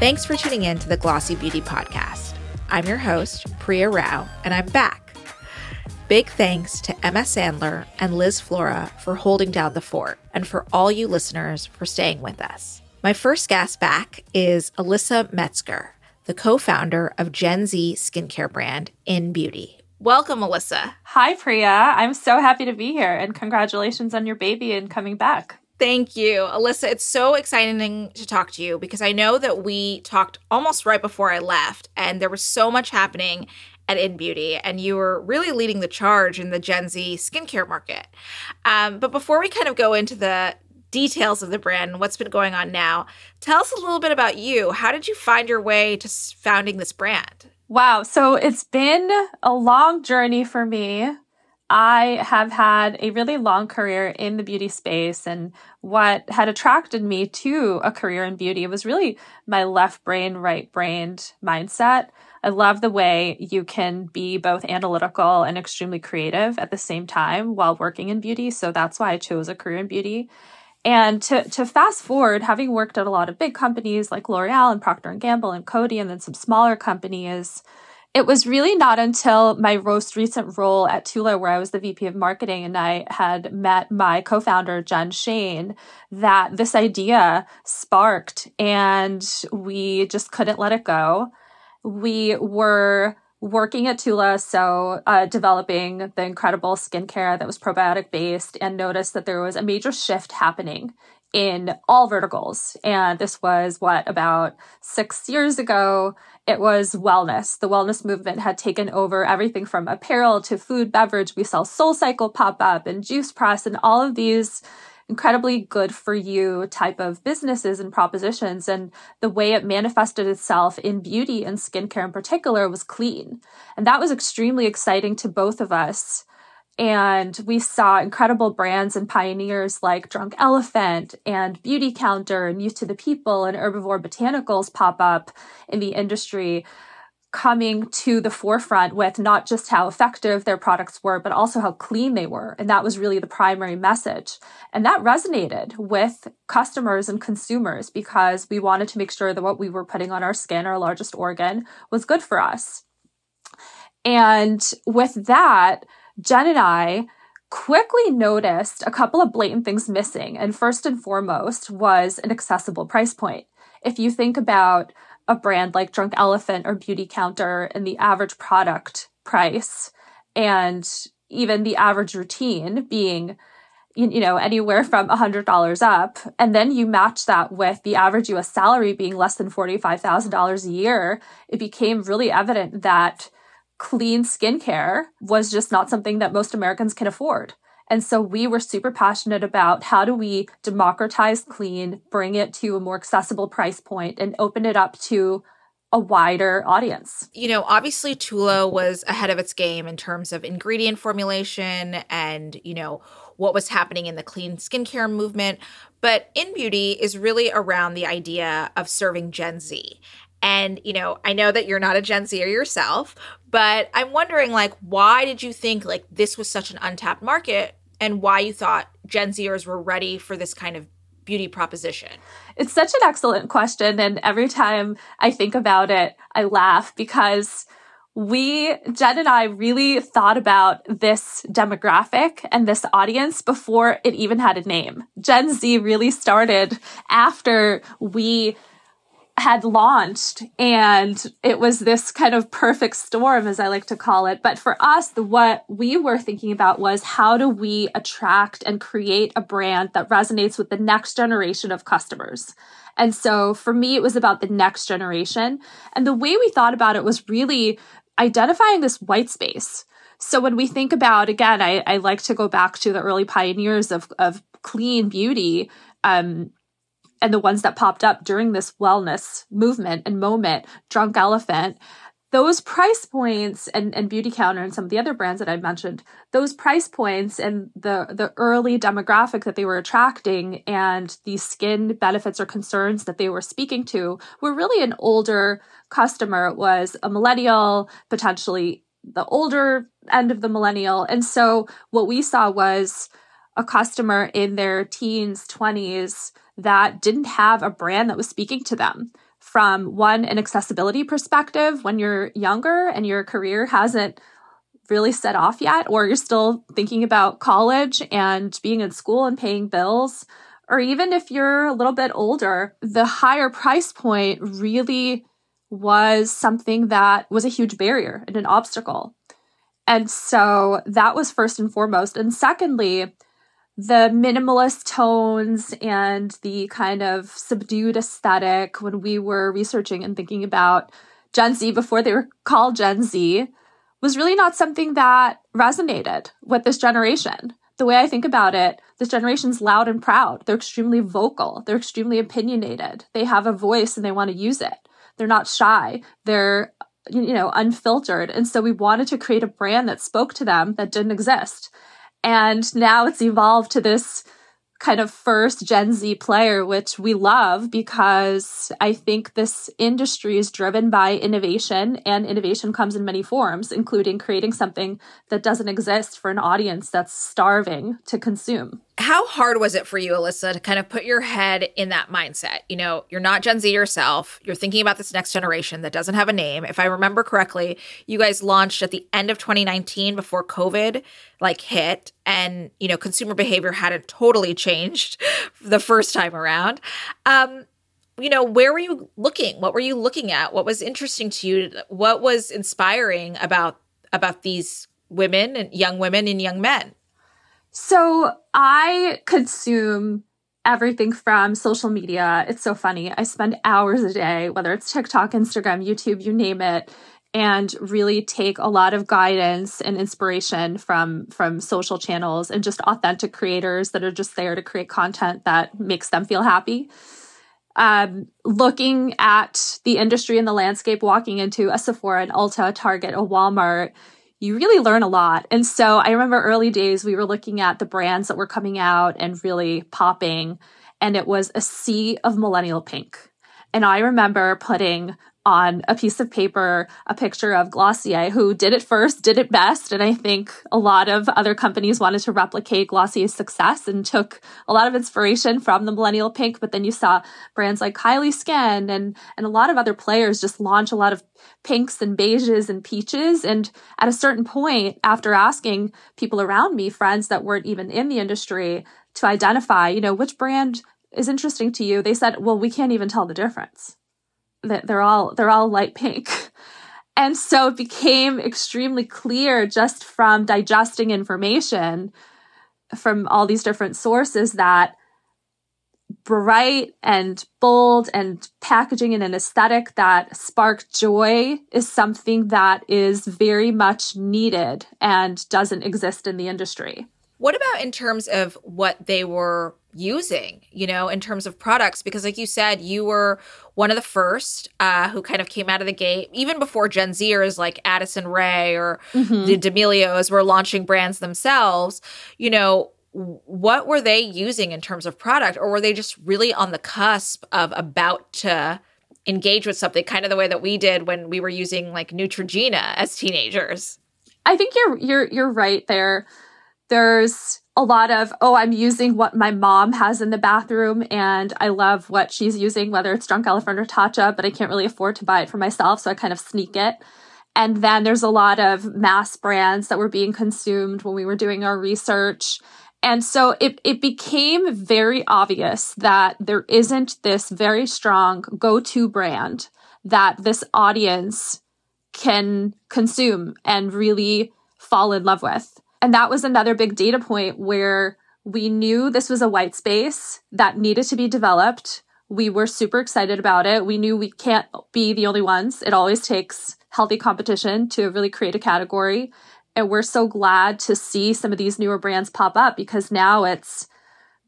Thanks for tuning in to the Glossy Beauty Podcast. I'm your host, Priya Rao, and I'm back. Big thanks to Emma Sandler and Liz Flora for holding down the fort, and for all you listeners for staying with us. My first guest back is Alisa Metzger, the co founder of Gen Z skincare brand Innbeauty. Welcome, Alisa. Hi, Priya. I'm so happy to be here, and congratulations on your baby and coming back. Thank you, Alisa. It's so exciting to talk to you because I know that we talked almost right before I left, and there was so much happening at Innbeauty, and you were really leading the charge in the Gen Z skincare market. Um, but before we kind of go into the details of the brand and what's been going on now, tell us a little bit about you. How did you find your way to founding this brand? Wow. So it's been a long journey for me. I have had a really long career in the beauty space. And what had attracted me to a career in beauty was really my left brain, right brained mindset. I love the way you can be both analytical and extremely creative at the same time while working in beauty. So that's why I chose a career in beauty. And to, to fast forward, having worked at a lot of big companies like L'Oreal and Procter and Gamble and Coty, and then some smaller companies, it was really not until my most recent role at Tula, where I was the VP of marketing and I had met my co founder, Jen Shane, that this idea sparked and we just couldn't let it go. We were working at Tula, so uh, developing the incredible skincare that was probiotic based, and noticed that there was a major shift happening in all verticals. And this was what about six years ago? It was wellness. The wellness movement had taken over everything from apparel to food, beverage. We saw SoulCycle pop up and Juice Press and all of these incredibly good for you type of businesses and propositions. And the way it manifested itself in beauty and skincare in particular was clean. And that was extremely exciting to both of us. And we saw incredible brands and pioneers like Drunk Elephant and Beautycounter and Youth to the People and Herbivore Botanicals pop up in the industry coming to the forefront with not just how effective their products were, but also how clean they were. And that was really the primary message. And that resonated with customers and consumers because we wanted to make sure that what we were putting on our skin, our largest organ, was good for us. And with that, Jen and I quickly noticed a couple of blatant things missing. And first and foremost was an accessible price point. If you think about a brand like Drunk Elephant or Beautycounter and the average product price and even the average routine being you know anywhere from $100 up and then you match that with the average US salary being less than $45,000 a year it became really evident that clean skincare was just not something that most Americans can afford and so we were super passionate about how do we democratize clean, bring it to a more accessible price point and open it up to a wider audience. You know, obviously Tula was ahead of its game in terms of ingredient formulation and, you know, what was happening in the clean skincare movement. But Innbeauty is really around the idea of serving Gen Z. And, you know, I know that you're not a Gen Zer yourself, but I'm wondering, like, why did you think like this was such an untapped market and why you thought Gen Zers were ready for this kind of beauty proposition? It's such an excellent question. And every time I think about it, I laugh because we, Jen and I, really thought about this demographic and this audience before it even had a name. Gen Z really started after we had launched and it was this kind of perfect storm as i like to call it. But for us the what we were thinking about was how do we attract and create a brand that resonates with the next generation of customers. And so for me it was about the next generation. And the way we thought about it was really identifying this white space. So when we think about again i, I like to go back to the early pioneers of, of clean beauty um, and the ones that popped up during this wellness movement and moment, Drunk Elephant, those price points and, and Beautycounter and some of the other brands that I mentioned, those price points and the, the early demographic that they were attracting and the skin benefits or concerns that they were speaking to were really an older customer. It was a millennial, potentially the older end of the millennial. And so what we saw was a customer in their teens, 20s, that didn't have a brand that was speaking to them from one, an accessibility perspective when you're younger and your career hasn't really set off yet, or you're still thinking about college and being in school and paying bills, or even if you're a little bit older, the higher price point really was something that was a huge barrier and an obstacle. And so that was first and foremost. And secondly, the minimalist tones and the kind of subdued aesthetic when we were researching and thinking about Gen Z before they were called Gen Z was really not something that resonated with this generation. The way I think about it, this generation's loud and proud. They're extremely vocal. They're extremely opinionated. They have a voice and they want to use it. They're not shy. They're you know unfiltered and so we wanted to create a brand that spoke to them that didn't exist and now it's evolved to this kind of first Gen Z player, which we love because I think this industry is driven by innovation and innovation comes in many forms, including creating something that doesn't exist for an audience that's starving to consume how hard was it for you, Alisa, to kind of put your head in that mindset? You know, you're not Gen Z yourself. You're thinking about this next generation that doesn't have a name. If I remember correctly, you guys launched at the end of 2019 before COVID like hit and, you know, consumer behavior hadn't totally changed the first time around. Um, you know, where were you looking? What were you looking at? What was interesting to you? What was inspiring about about these women and young women and young men? So I consume everything from social media. It's so funny. I spend hours a day, whether it's TikTok, Instagram, YouTube, you name it, and really take a lot of guidance and inspiration from from social channels and just authentic creators that are just there to create content that makes them feel happy. Um, looking at the industry and the landscape, walking into a Sephora, an Ulta, a Target, a Walmart, you really learn a lot. And so I remember early days we were looking at the brands that were coming out and really popping, and it was a sea of millennial pink. And I remember putting on a piece of paper a picture of Glossier, who did it first, did it best. And I think a lot of other companies wanted to replicate Glossier's success and took a lot of inspiration from the millennial pink. But then you saw brands like Kylie Skin and, and a lot of other players just launch a lot of pinks and beiges and peaches. And at a certain point, after asking people around me, friends that weren't even in the industry, to identify, you know, which brand is interesting to you, they said, well, we can't even tell the difference that they're all they're all light pink. And so it became extremely clear just from digesting information from all these different sources that bright and bold and packaging in an aesthetic that spark joy is something that is very much needed and doesn't exist in the industry. What about in terms of what they were using, you know, in terms of products? Because, like you said, you were one of the first uh, who kind of came out of the gate, even before Gen Zers like Addison Rae or mm-hmm. the D'Amelios were launching brands themselves. You know, what were they using in terms of product, or were they just really on the cusp of about to? engage with something kind of the way that we did when we were using like Neutrogena as teenagers. I think you're you're you're right there. There's a lot of, oh, I'm using what my mom has in the bathroom and I love what she's using, whether it's Drunk Elephant or Tatcha, but I can't really afford to buy it for myself. So I kind of sneak it. And then there's a lot of mass brands that were being consumed when we were doing our research. And so it, it became very obvious that there isn't this very strong go to brand that this audience can consume and really fall in love with. And that was another big data point where we knew this was a white space that needed to be developed. We were super excited about it. We knew we can't be the only ones. It always takes healthy competition to really create a category. And we're so glad to see some of these newer brands pop up because now it's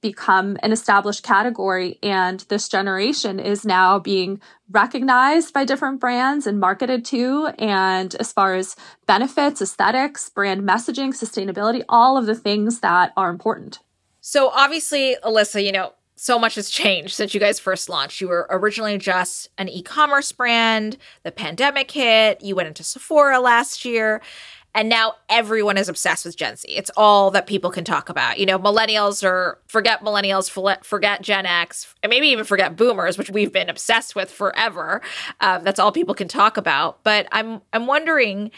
become an established category and this generation is now being recognized by different brands and marketed to and as far as benefits aesthetics brand messaging sustainability all of the things that are important so obviously alisa you know so much has changed since you guys first launched. You were originally just an e commerce brand. The pandemic hit. You went into Sephora last year. And now everyone is obsessed with Gen Z. It's all that people can talk about. You know, millennials or forget millennials, forget Gen X, and maybe even forget boomers, which we've been obsessed with forever. Um, that's all people can talk about. But I'm I'm wondering,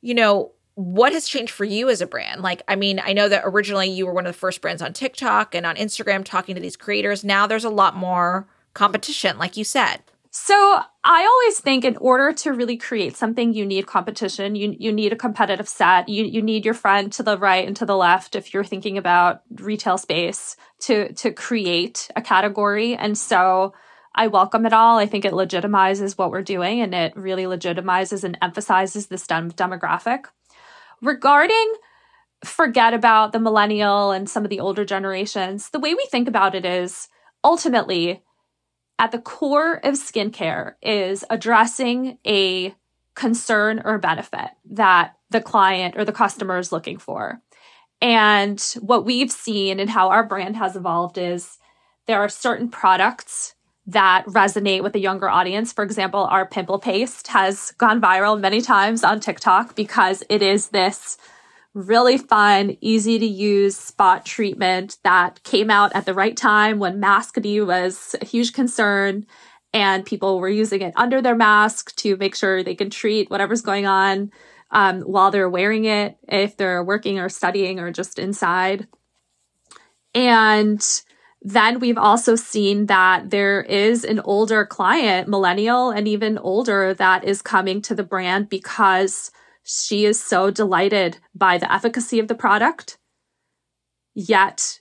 you know, what has changed for you as a brand? Like, I mean, I know that originally you were one of the first brands on TikTok and on Instagram talking to these creators. Now there's a lot more competition, like you said. So I always think in order to really create something, you need competition. You you need a competitive set. You you need your friend to the right and to the left if you're thinking about retail space to to create a category. And so I welcome it all. I think it legitimizes what we're doing and it really legitimizes and emphasizes this dem- demographic. Regarding forget about the millennial and some of the older generations, the way we think about it is ultimately at the core of skincare is addressing a concern or benefit that the client or the customer is looking for. And what we've seen and how our brand has evolved is there are certain products that resonate with a younger audience. For example, our pimple paste has gone viral many times on TikTok because it is this really fun, easy to use spot treatment that came out at the right time when maskne was a huge concern and people were using it under their mask to make sure they can treat whatever's going on um, while they're wearing it, if they're working or studying or just inside. And then we've also seen that there is an older client, millennial and even older, that is coming to the brand because she is so delighted by the efficacy of the product, yet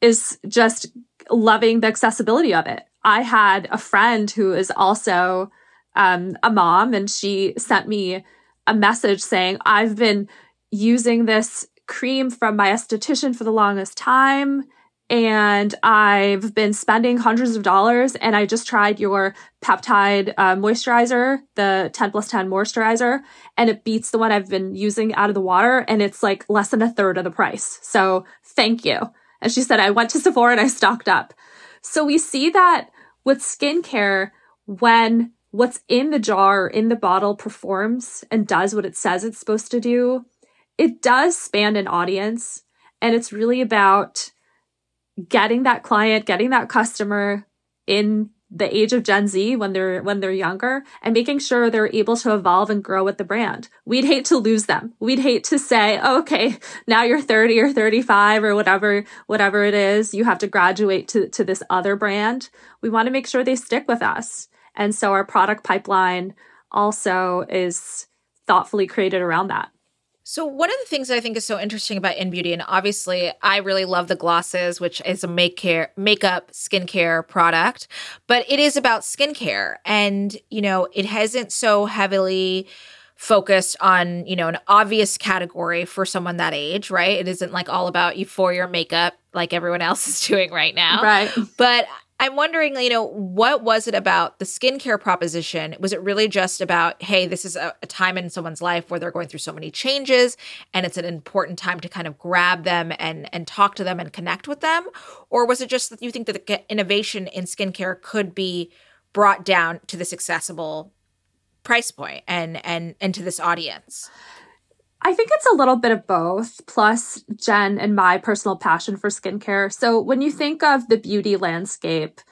is just loving the accessibility of it. I had a friend who is also um, a mom, and she sent me a message saying, I've been using this cream from my esthetician for the longest time and I've been spending hundreds of dollars. And I just tried your peptide uh, moisturizer, the 10 plus 10 moisturizer, and it beats the one I've been using out of the water. And it's like less than a third of the price. So thank you. And she said, I went to Sephora and I stocked up. So we see that with skincare, when what's in the jar, in the bottle performs and does what it says it's supposed to do, it does span an audience. And it's really about getting that client, getting that customer in the age of Gen Z when they're when they're younger and making sure they're able to evolve and grow with the brand. We'd hate to lose them. We'd hate to say, oh, "Okay, now you're 30 or 35 or whatever whatever it is, you have to graduate to to this other brand." We want to make sure they stick with us. And so our product pipeline also is thoughtfully created around that. So one of the things that I think is so interesting about Innbeauty, and obviously I really love the glosses, which is a make care makeup skincare product, but it is about skincare, and you know it hasn't so heavily focused on you know an obvious category for someone that age, right? It isn't like all about euphoria makeup like everyone else is doing right now, right? But I'm wondering, you know, what was it about the skincare proposition? Was it really just about, hey, this is a, a, time in someone's life where they're going through so many changes and it's an important time to kind of grab them and and talk to them and connect with them? Or was it just that you think that the innovation in skincare could be brought down to this accessible price point and and and to this audience? I think it's a little bit of both, plus Jen and my personal passion for skincare. So when you think of the beauty landscape,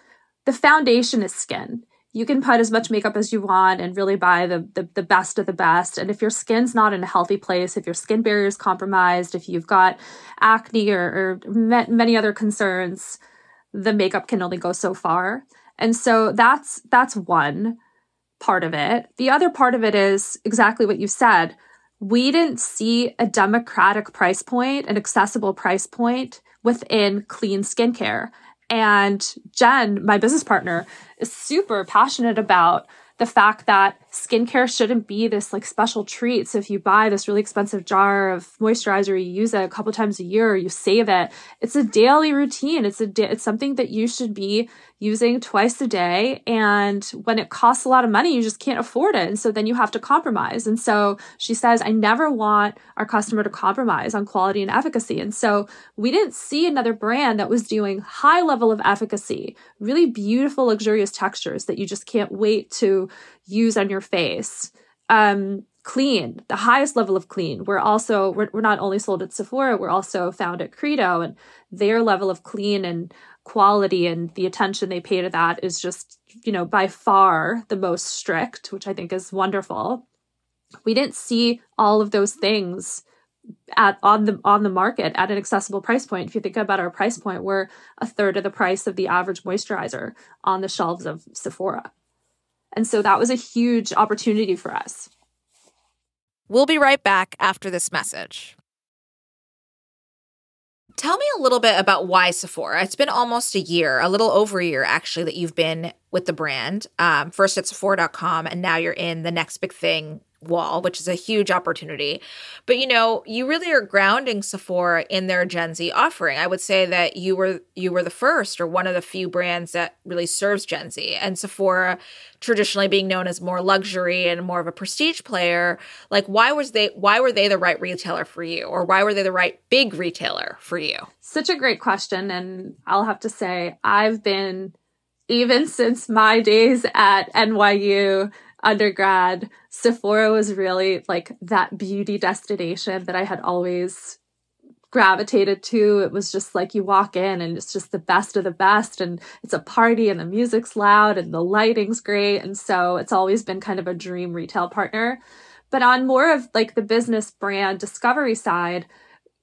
the foundation is skin. You can put as much makeup as you want and really buy the, the, the best of the best. And if your skin's not in a healthy place, if your skin barrier is compromised, if you've got acne or, or many other concerns, the makeup can only go so far. And so that's that's one part of it. The other part of it is exactly what you said we didn't see a democratic price point, an accessible price point within clean skincare. And Jen, my business partner, is super passionate about the fact that skincare shouldn't be this like special treat. So if you buy this really expensive jar of moisturizer, you use it a couple times a year, you save it. It's a daily routine. It's a da- it's something that you should be using twice a day. And when it costs a lot of money, you just can't afford it. And so then you have to compromise. And so she says, I never want our customer to compromise on quality and efficacy. And so we didn't see another brand that was doing high level of efficacy, really beautiful, luxurious textures that you just can't wait to use on your face. Um, clean, the highest level of clean. We're also, we're, we're not only sold at Sephora, we're also found at Credo, and their level of clean and quality and the attention they pay to that is just, you know, by far the most strict, which I think is wonderful. We didn't see all of those things at on the on the market at an accessible price point. If you think about our price point, we're a third of the price of the average moisturizer on the shelves of Sephora. And so that was a huge opportunity for us. We'll be right back after this message. Tell me a little bit about why Sephora. It's been almost a year, a little over a year actually, that you've been with the brand. Um, first at Sephora.com, and now you're in the next big thing wall, which is a huge opportunity. But you know, you really are grounding Sephora in their Gen Z offering. I would say that you were you were the first or one of the few brands that really serves Gen Z. And Sephora traditionally being known as more luxury and more of a prestige player, like why was they why were they the right retailer for you or why were they the right big retailer for you? Such a great question and I'll have to say I've been even since my days at NYU undergrad, Sephora was really like that beauty destination that I had always gravitated to. It was just like you walk in and it's just the best of the best and it's a party and the music's loud and the lighting's great. And so it's always been kind of a dream retail partner. But on more of like the business brand discovery side,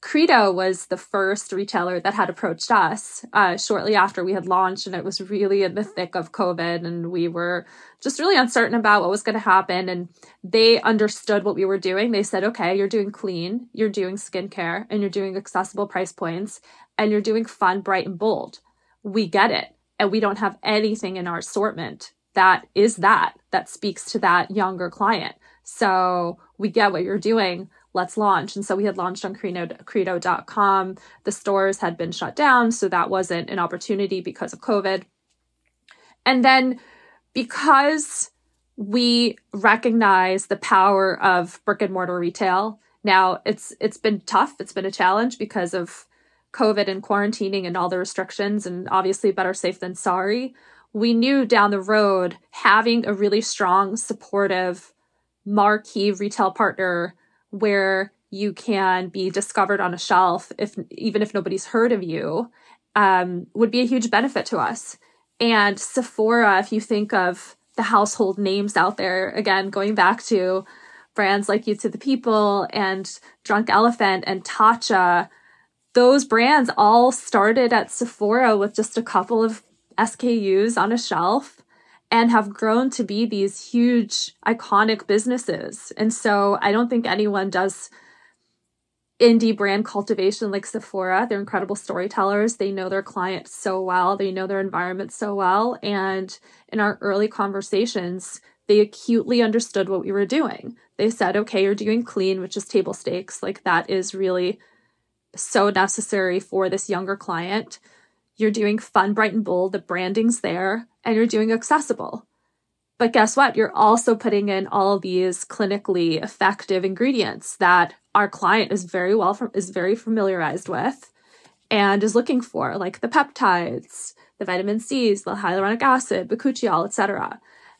Credo was the first retailer that had approached us uh, shortly after we had launched, and it was really in the thick of COVID, and we were just really uncertain about what was going to happen. And they understood what we were doing. They said, "Okay, you're doing clean, you're doing skincare, and you're doing accessible price points, and you're doing fun, bright, and bold. We get it, and we don't have anything in our assortment that is that that speaks to that younger client. So we get what you're doing." Let's launch. And so we had launched on Credo, Credo.com. The stores had been shut down, so that wasn't an opportunity because of COVID. And then because we recognize the power of brick and mortar retail, now it's it's been tough, it's been a challenge because of COVID and quarantining and all the restrictions, and obviously better safe than sorry. We knew down the road having a really strong, supportive, marquee retail partner where you can be discovered on a shelf if even if nobody's heard of you um, would be a huge benefit to us. And sephora if you think of the household names out there again going back to brands like youth to the people and drunk elephant and tatcha those brands all started at sephora with just a couple of skus on a shelf and have grown to be these huge iconic businesses. And so I don't think anyone does indie brand cultivation like Sephora. They're incredible storytellers. They know their clients so well, they know their environment so well. And in our early conversations, they acutely understood what we were doing. They said, okay, you're doing clean, which is table stakes. Like that is really so necessary for this younger client. You're doing fun, bright, and bold. The branding's there and you're doing accessible. But guess what? You're also putting in all these clinically effective ingredients that our client is very well from, is very familiarized with and is looking for, like the peptides, the vitamin C's, the hyaluronic acid, bakuchiol, etc.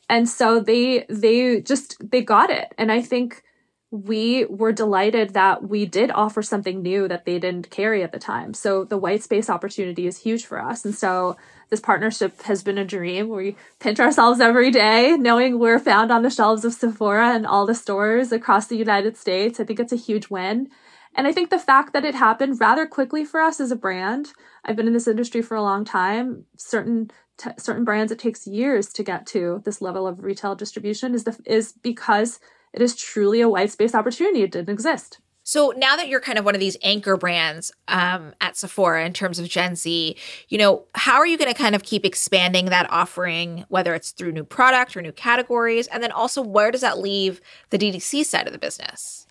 And so they they just they got it. And I think we were delighted that we did offer something new that they didn't carry at the time. So the white space opportunity is huge for us. And so this partnership has been a dream. We pinch ourselves every day knowing we're found on the shelves of Sephora and all the stores across the United States. I think it's a huge win. And I think the fact that it happened rather quickly for us as a brand, I've been in this industry for a long time. Certain t- certain brands it takes years to get to this level of retail distribution is the is because it is truly a white space opportunity. It didn't exist. So now that you're kind of one of these anchor brands um, at Sephora in terms of Gen Z, you know, how are you going to kind of keep expanding that offering, whether it's through new product or new categories? And then also, where does that leave the DTC side of the business?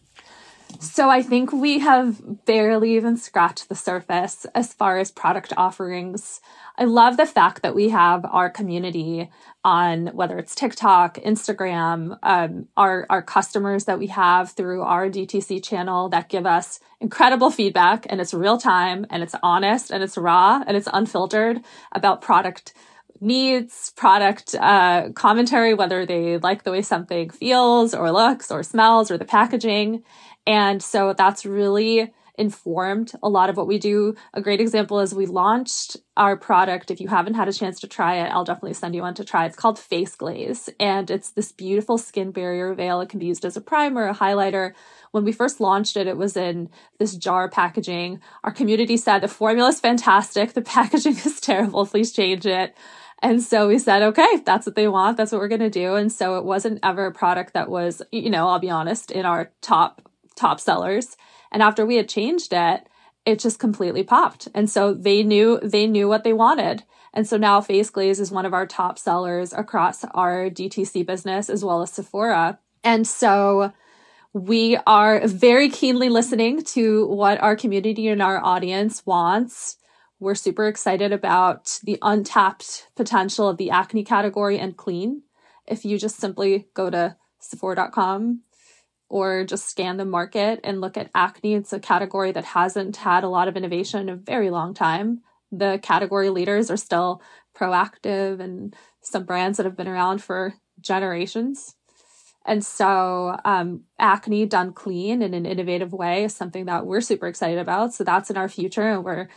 So I think we have barely even scratched the surface as far as product offerings. I love the fact that we have our community on whether it's TikTok, Instagram, um, our our customers that we have through our DTC channel that give us incredible feedback, and it's real time, and it's honest, and it's raw, and it's unfiltered about product needs, product uh, commentary, whether they like the way something feels or looks or smells or the packaging. And so that's really informed a lot of what we do. A great example is we launched our product. If you haven't had a chance to try it, I'll definitely send you one to try. It's called Face Glaze, and it's this beautiful skin barrier veil. It can be used as a primer, a highlighter. When we first launched it, it was in this jar packaging. Our community said the formula is fantastic, the packaging is terrible, please change it. And so we said, okay, that's what they want. That's what we're going to do. And so it wasn't ever a product that was, you know, I'll be honest, in our top, top sellers. And after we had changed it, it just completely popped. And so they knew, they knew what they wanted. And so now Face Glaze is one of our top sellers across our DTC business as well as Sephora. And so we are very keenly listening to what our community and our audience wants. We're super excited about the untapped potential of the acne category and clean. If you just simply go to Sephora.com or just scan the market and look at acne. It's a category that hasn't had a lot of innovation in a very long time. The category leaders are still proactiv and some brands that have been around for generations. And so, um, acne done clean in an innovative way is something that we're super excited about. So that's in our future, and we're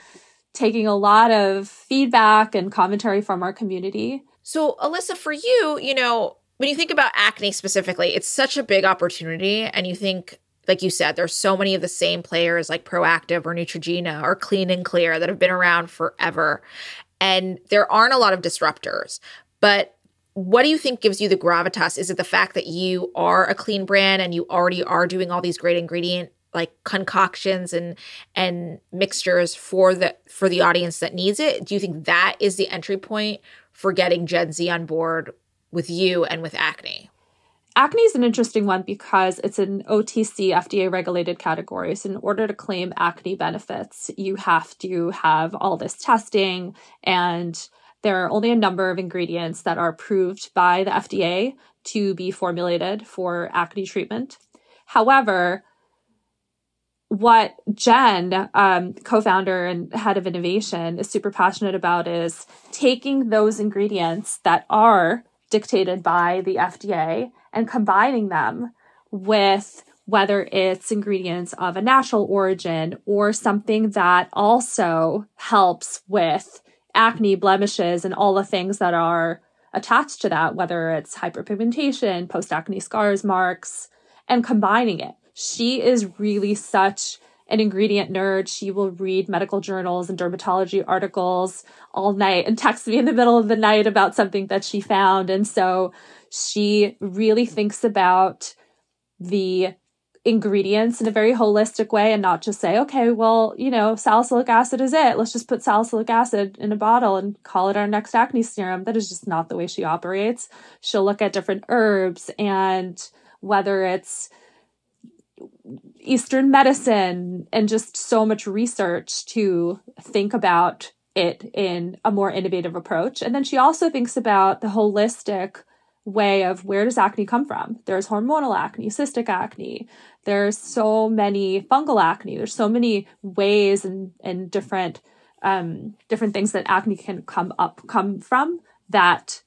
taking a lot of feedback and commentary from our community. So, Alisa, for you, you know, when you think about acne specifically, it's such a big opportunity. And you think, like you said, there's so many of the same players like Proactiv or Neutrogena or Clean and Clear that have been around forever. And there aren't a lot of disruptors. But what do you think gives you the gravitas? Is it the fact that you are a clean brand and you already are doing all these great ingredient like concoctions and and mixtures for the for the audience that needs it? Do you think that is the entry point for getting Gen Z on board with you and with acne? Acne is an interesting one because it's an OTC FDA regulated category. So, in order to claim acne benefits, you have to have all this testing, and there are only a number of ingredients that are approved by the FDA to be formulated for acne treatment. However, what Jen, um, co founder and head of innovation, is super passionate about is taking those ingredients that are dictated by the FDA and combining them with whether it's ingredients of a natural origin or something that also helps with acne blemishes and all the things that are attached to that, whether it's hyperpigmentation, post acne scars, marks, and combining it. She is really such an ingredient nerd. She will read medical journals and dermatology articles all night and text me in the middle of the night about something that she found. And so she really thinks about the ingredients in a very holistic way and not just say, okay, well, you know, salicylic acid is it. Let's just put salicylic acid in a bottle and call it our next acne serum. That is just not the way she operates. She'll look at different herbs and whether it's Eastern medicine and just so much research to think about it in a more innovative approach. And then she also thinks about the holistic way of where does acne come from? There's hormonal acne, cystic acne. There's so many fungal acne. There's so many ways and, and different um, different things that acne can come up come from that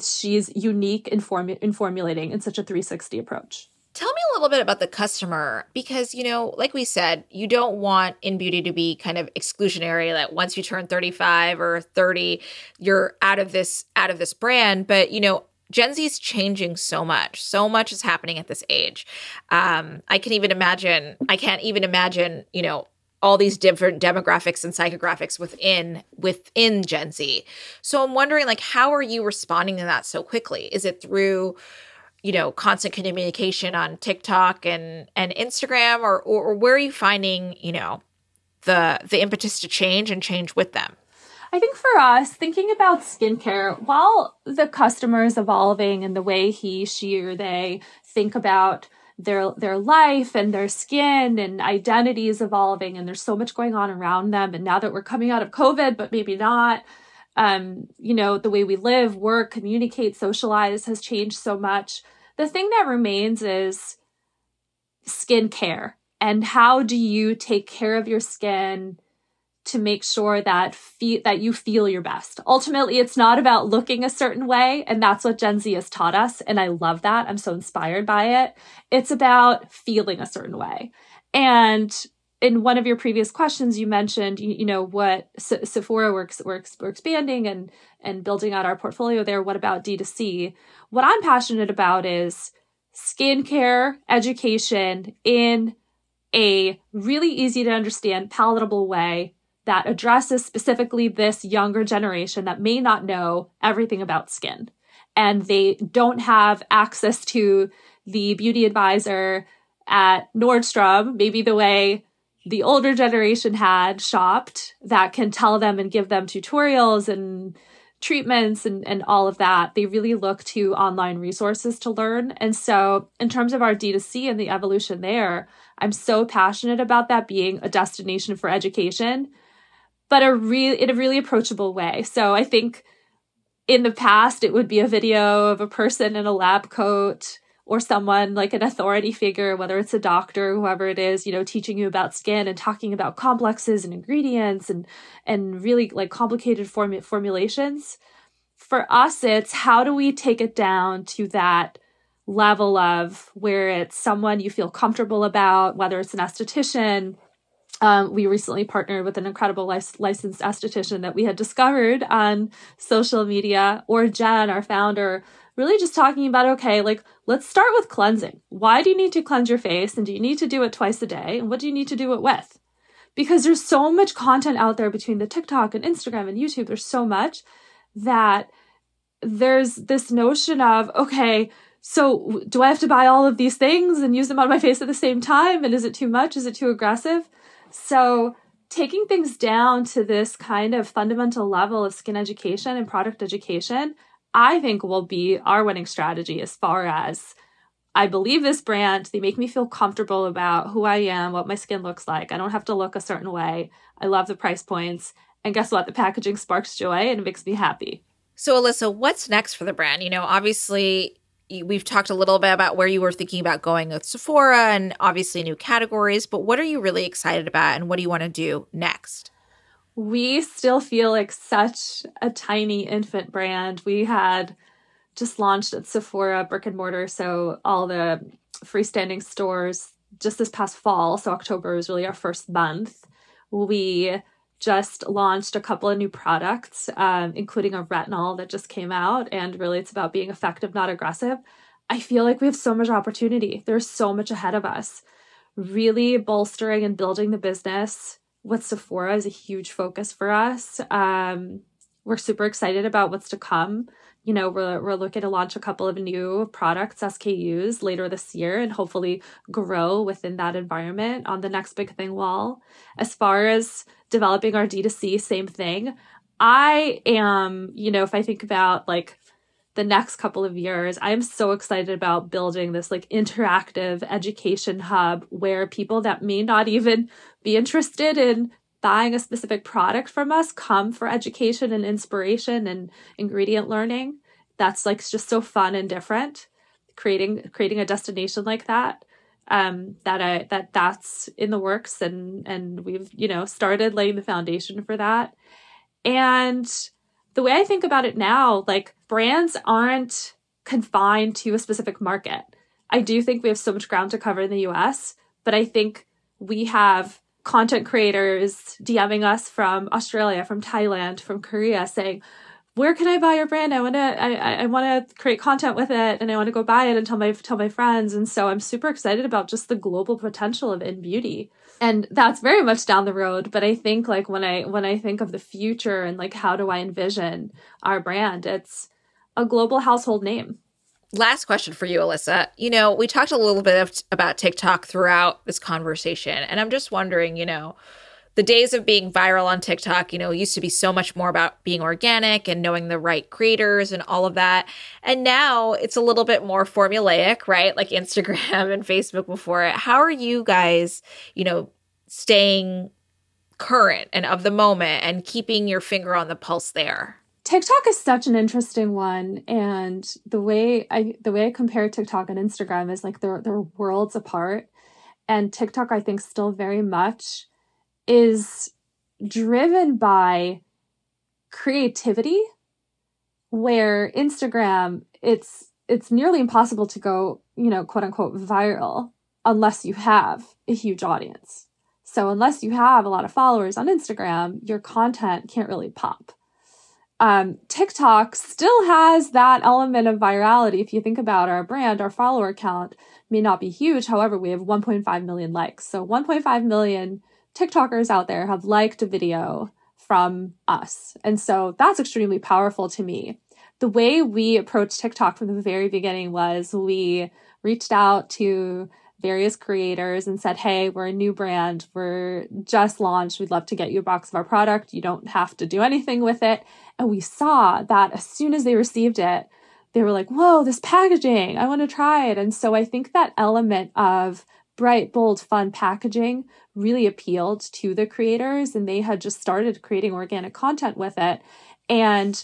she's unique in, in formulating in such a 360 approach. Tell me a little bit about the customer because, you know, like we said, you don't want innbeauty to be kind of exclusionary that once you turn 35 or 30, you're out of this out of this brand, but you know, Gen Z is changing so much. So much is happening at this age. Um, I can even imagine, I can't even imagine, you know, all these different demographics and psychographics within within Gen Z. So I'm wondering like how are you responding to that so quickly? Is it through you know constant communication on TikTok and and Instagram or, or or where are you finding you know the the impetus to change and change with them? I think for us, thinking about skincare, while the customer is evolving and the way he, she, or they think about their their life and their skin and identity is evolving and there's so much going on around them and now that we're coming out of covid but maybe not um, you know, the way we live, work, communicate, socialize has changed so much. The thing that remains is skin care. And how do you take care of your skin to make sure that fe- that you feel your best. Ultimately, it's not about looking a certain way, and that's what Gen Z has taught us, and I love that. I'm so inspired by it. It's about feeling a certain way. And in one of your previous questions, you mentioned you, you know what Sephora works works we're expanding and and building out our portfolio there. What about D2C? What I'm passionate about is skincare education in a really easy to understand, palatable way that addresses specifically this younger generation that may not know everything about skin. And they don't have access to the beauty advisor at Nordstrom, maybe the way the older generation had shopped that can tell them and give them tutorials and treatments and, and all of that. They really look to online resources to learn. And so, in terms of our D2C and the evolution there, I'm so passionate about that being a destination for education, but a real in a really approachable way. So, I think in the past, it would be a video of a person in a lab coat or someone like an authority figure, whether it's a doctor, whoever it is, you know, teaching you about skin and talking about complexes and ingredients and and really like complicated form- formulations. For us, it's how do we take it down to that level of where it's someone you feel comfortable about, whether it's an esthetician. Um, we recently partnered with an incredible lic- licensed esthetician that we had discovered on social media, or Jen, our founder, really just talking about okay, like let's start with cleansing. Why do you need to cleanse your face? And do you need to do it twice a day? And what do you need to do it with? Because there's so much content out there between the TikTok and Instagram and YouTube. There's so much that there's this notion of, okay, so do I have to buy all of these things and use them on my face at the same time? And is it too much? Is it too aggressive? So taking things down to this kind of fundamental level of skin education and product education I think will be our winning strategy as far as I believe this brand. They make me feel comfortable about who I am, what my skin looks like. I don't have to look a certain way. I love the price points. And guess what? The packaging sparks joy and it makes me happy. So, Alisa, what's next for the brand? You know, obviously, we've talked a little bit about where you were thinking about going with Sephora and obviously new categories, but what are you really excited about and what do you want to do next? We still feel like such a tiny infant brand. We had just launched at Sephora brick and mortar, so all the freestanding stores just this past fall. So October was really our first month. We just launched a couple of new products, um, including a retinol that just came out, and really it's about being effective, not aggressive. I feel like we have so much opportunity. There's so much ahead of us. Really bolstering and building the business with Sephora is a huge focus for us. Um, we're super excited about what's to come. You know, we're, we're looking to launch a couple of new products, SKUs, later this year and hopefully grow within that environment on the next big thing wall. As far as developing our D2C, same thing. I am, you know, if I think about like the next couple of years, I'm so excited about building this like interactive education hub where people that may not even be interested in buying a specific product from us come for education and inspiration and ingredient learning. That's like just so fun and different. Creating creating a destination like that um, that I that that's in the works and and we've you know started laying the foundation for that. And the way I think about it now, like brands aren't confined to a specific market. I do think we have so much ground to cover in the US, but I think we have content creators DMing us from Australia, from Thailand, from Korea saying, where can I buy your brand? I want to, I, I want to create content with it and I want to go buy it and tell my, tell my friends. And so I'm super excited about just the global potential of innbeauty. And that's very much down the road. But I think like when I, when I think of the future and like, how do I envision our brand? It's a global household name. Last question for you, Alisa. You know, we talked a little bit of, about TikTok throughout this conversation, and I'm just wondering, you know, the days of being viral on TikTok, you know, used to be so much more about being organic and knowing the right creators and all of that. And now it's a little bit more formulaic, right? Like Instagram and Facebook before it. How are you guys, you know, staying current and of the moment and keeping your finger on the pulse there? TikTok is such an interesting one, and the way I the way I compare TikTok and Instagram is like they're they're worlds apart. And TikTok, I think, still very much is driven by creativity where Instagram it's it's nearly impossible to go, you know, quote unquote viral unless you have a huge audience. So unless you have a lot of followers on Instagram, your content can't really pop. Um, TikTok still has that element of virality. If you think about our brand, our follower count may not be huge. However, we have 1.5 million likes. So 1.5 million TikTokers out there have liked a video from us. And so that's extremely powerful to me. The way we approached TikTok from the very beginning was we reached out to various creators and said, Hey, we're a new brand. We're just launched. We'd love to get you a box of our product. You don't have to do anything with it. And we saw that as soon as they received it, they were like, Whoa, this packaging, I want to try it. And so I think that element of bright, bold, fun packaging really appealed to the creators. And they had just started creating organic content with it. And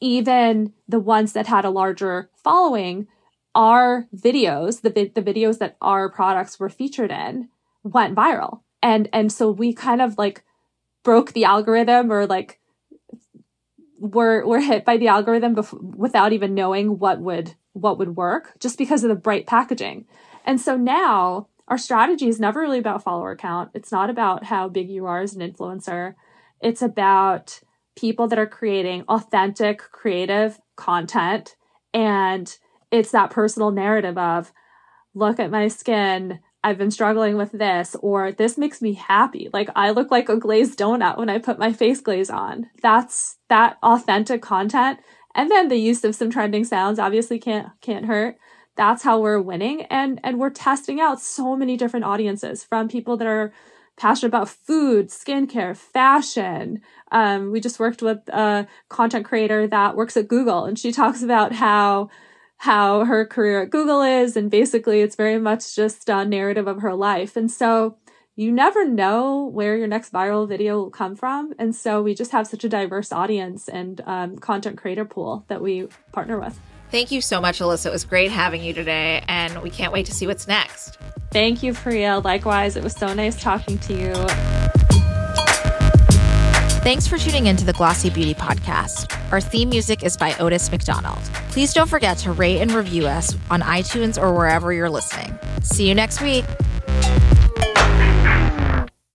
even the ones that had a larger following our videos, the the videos that our products were featured in, went viral. And and so we kind of like broke the algorithm or like were were hit by the algorithm bef- without even knowing what would what would work just because of the bright packaging. And so now our strategy is never really about follower count. It's not about how big you are as an influencer. It's about people that are creating authentic creative content and it's that personal narrative of look at my skin I've been struggling with this, or this makes me happy. Like I look like a glazed donut when I put my face glaze on. That's that authentic content. And then the use of some trending sounds obviously can't can't hurt. That's how we're winning. And and we're testing out so many different audiences from people that are passionate about food, skincare, fashion. Um, we just worked with a content creator that works at Google and she talks about how how her career at Google is. And basically, it's very much just a narrative of her life. And so you never know where your next viral video will come from. And so we just have such a diverse audience and um, content creator pool that we partner with. Thank you so much, Alisa. It was great having you today, and we can't wait to see what's next. Thank you, Priya. Likewise, it was so nice talking to you. Thanks for tuning in to the Glossy Beauty Podcast. Our theme music is by Otis McDonald. Please don't forget to rate and review us on iTunes or wherever you're listening. See you next week.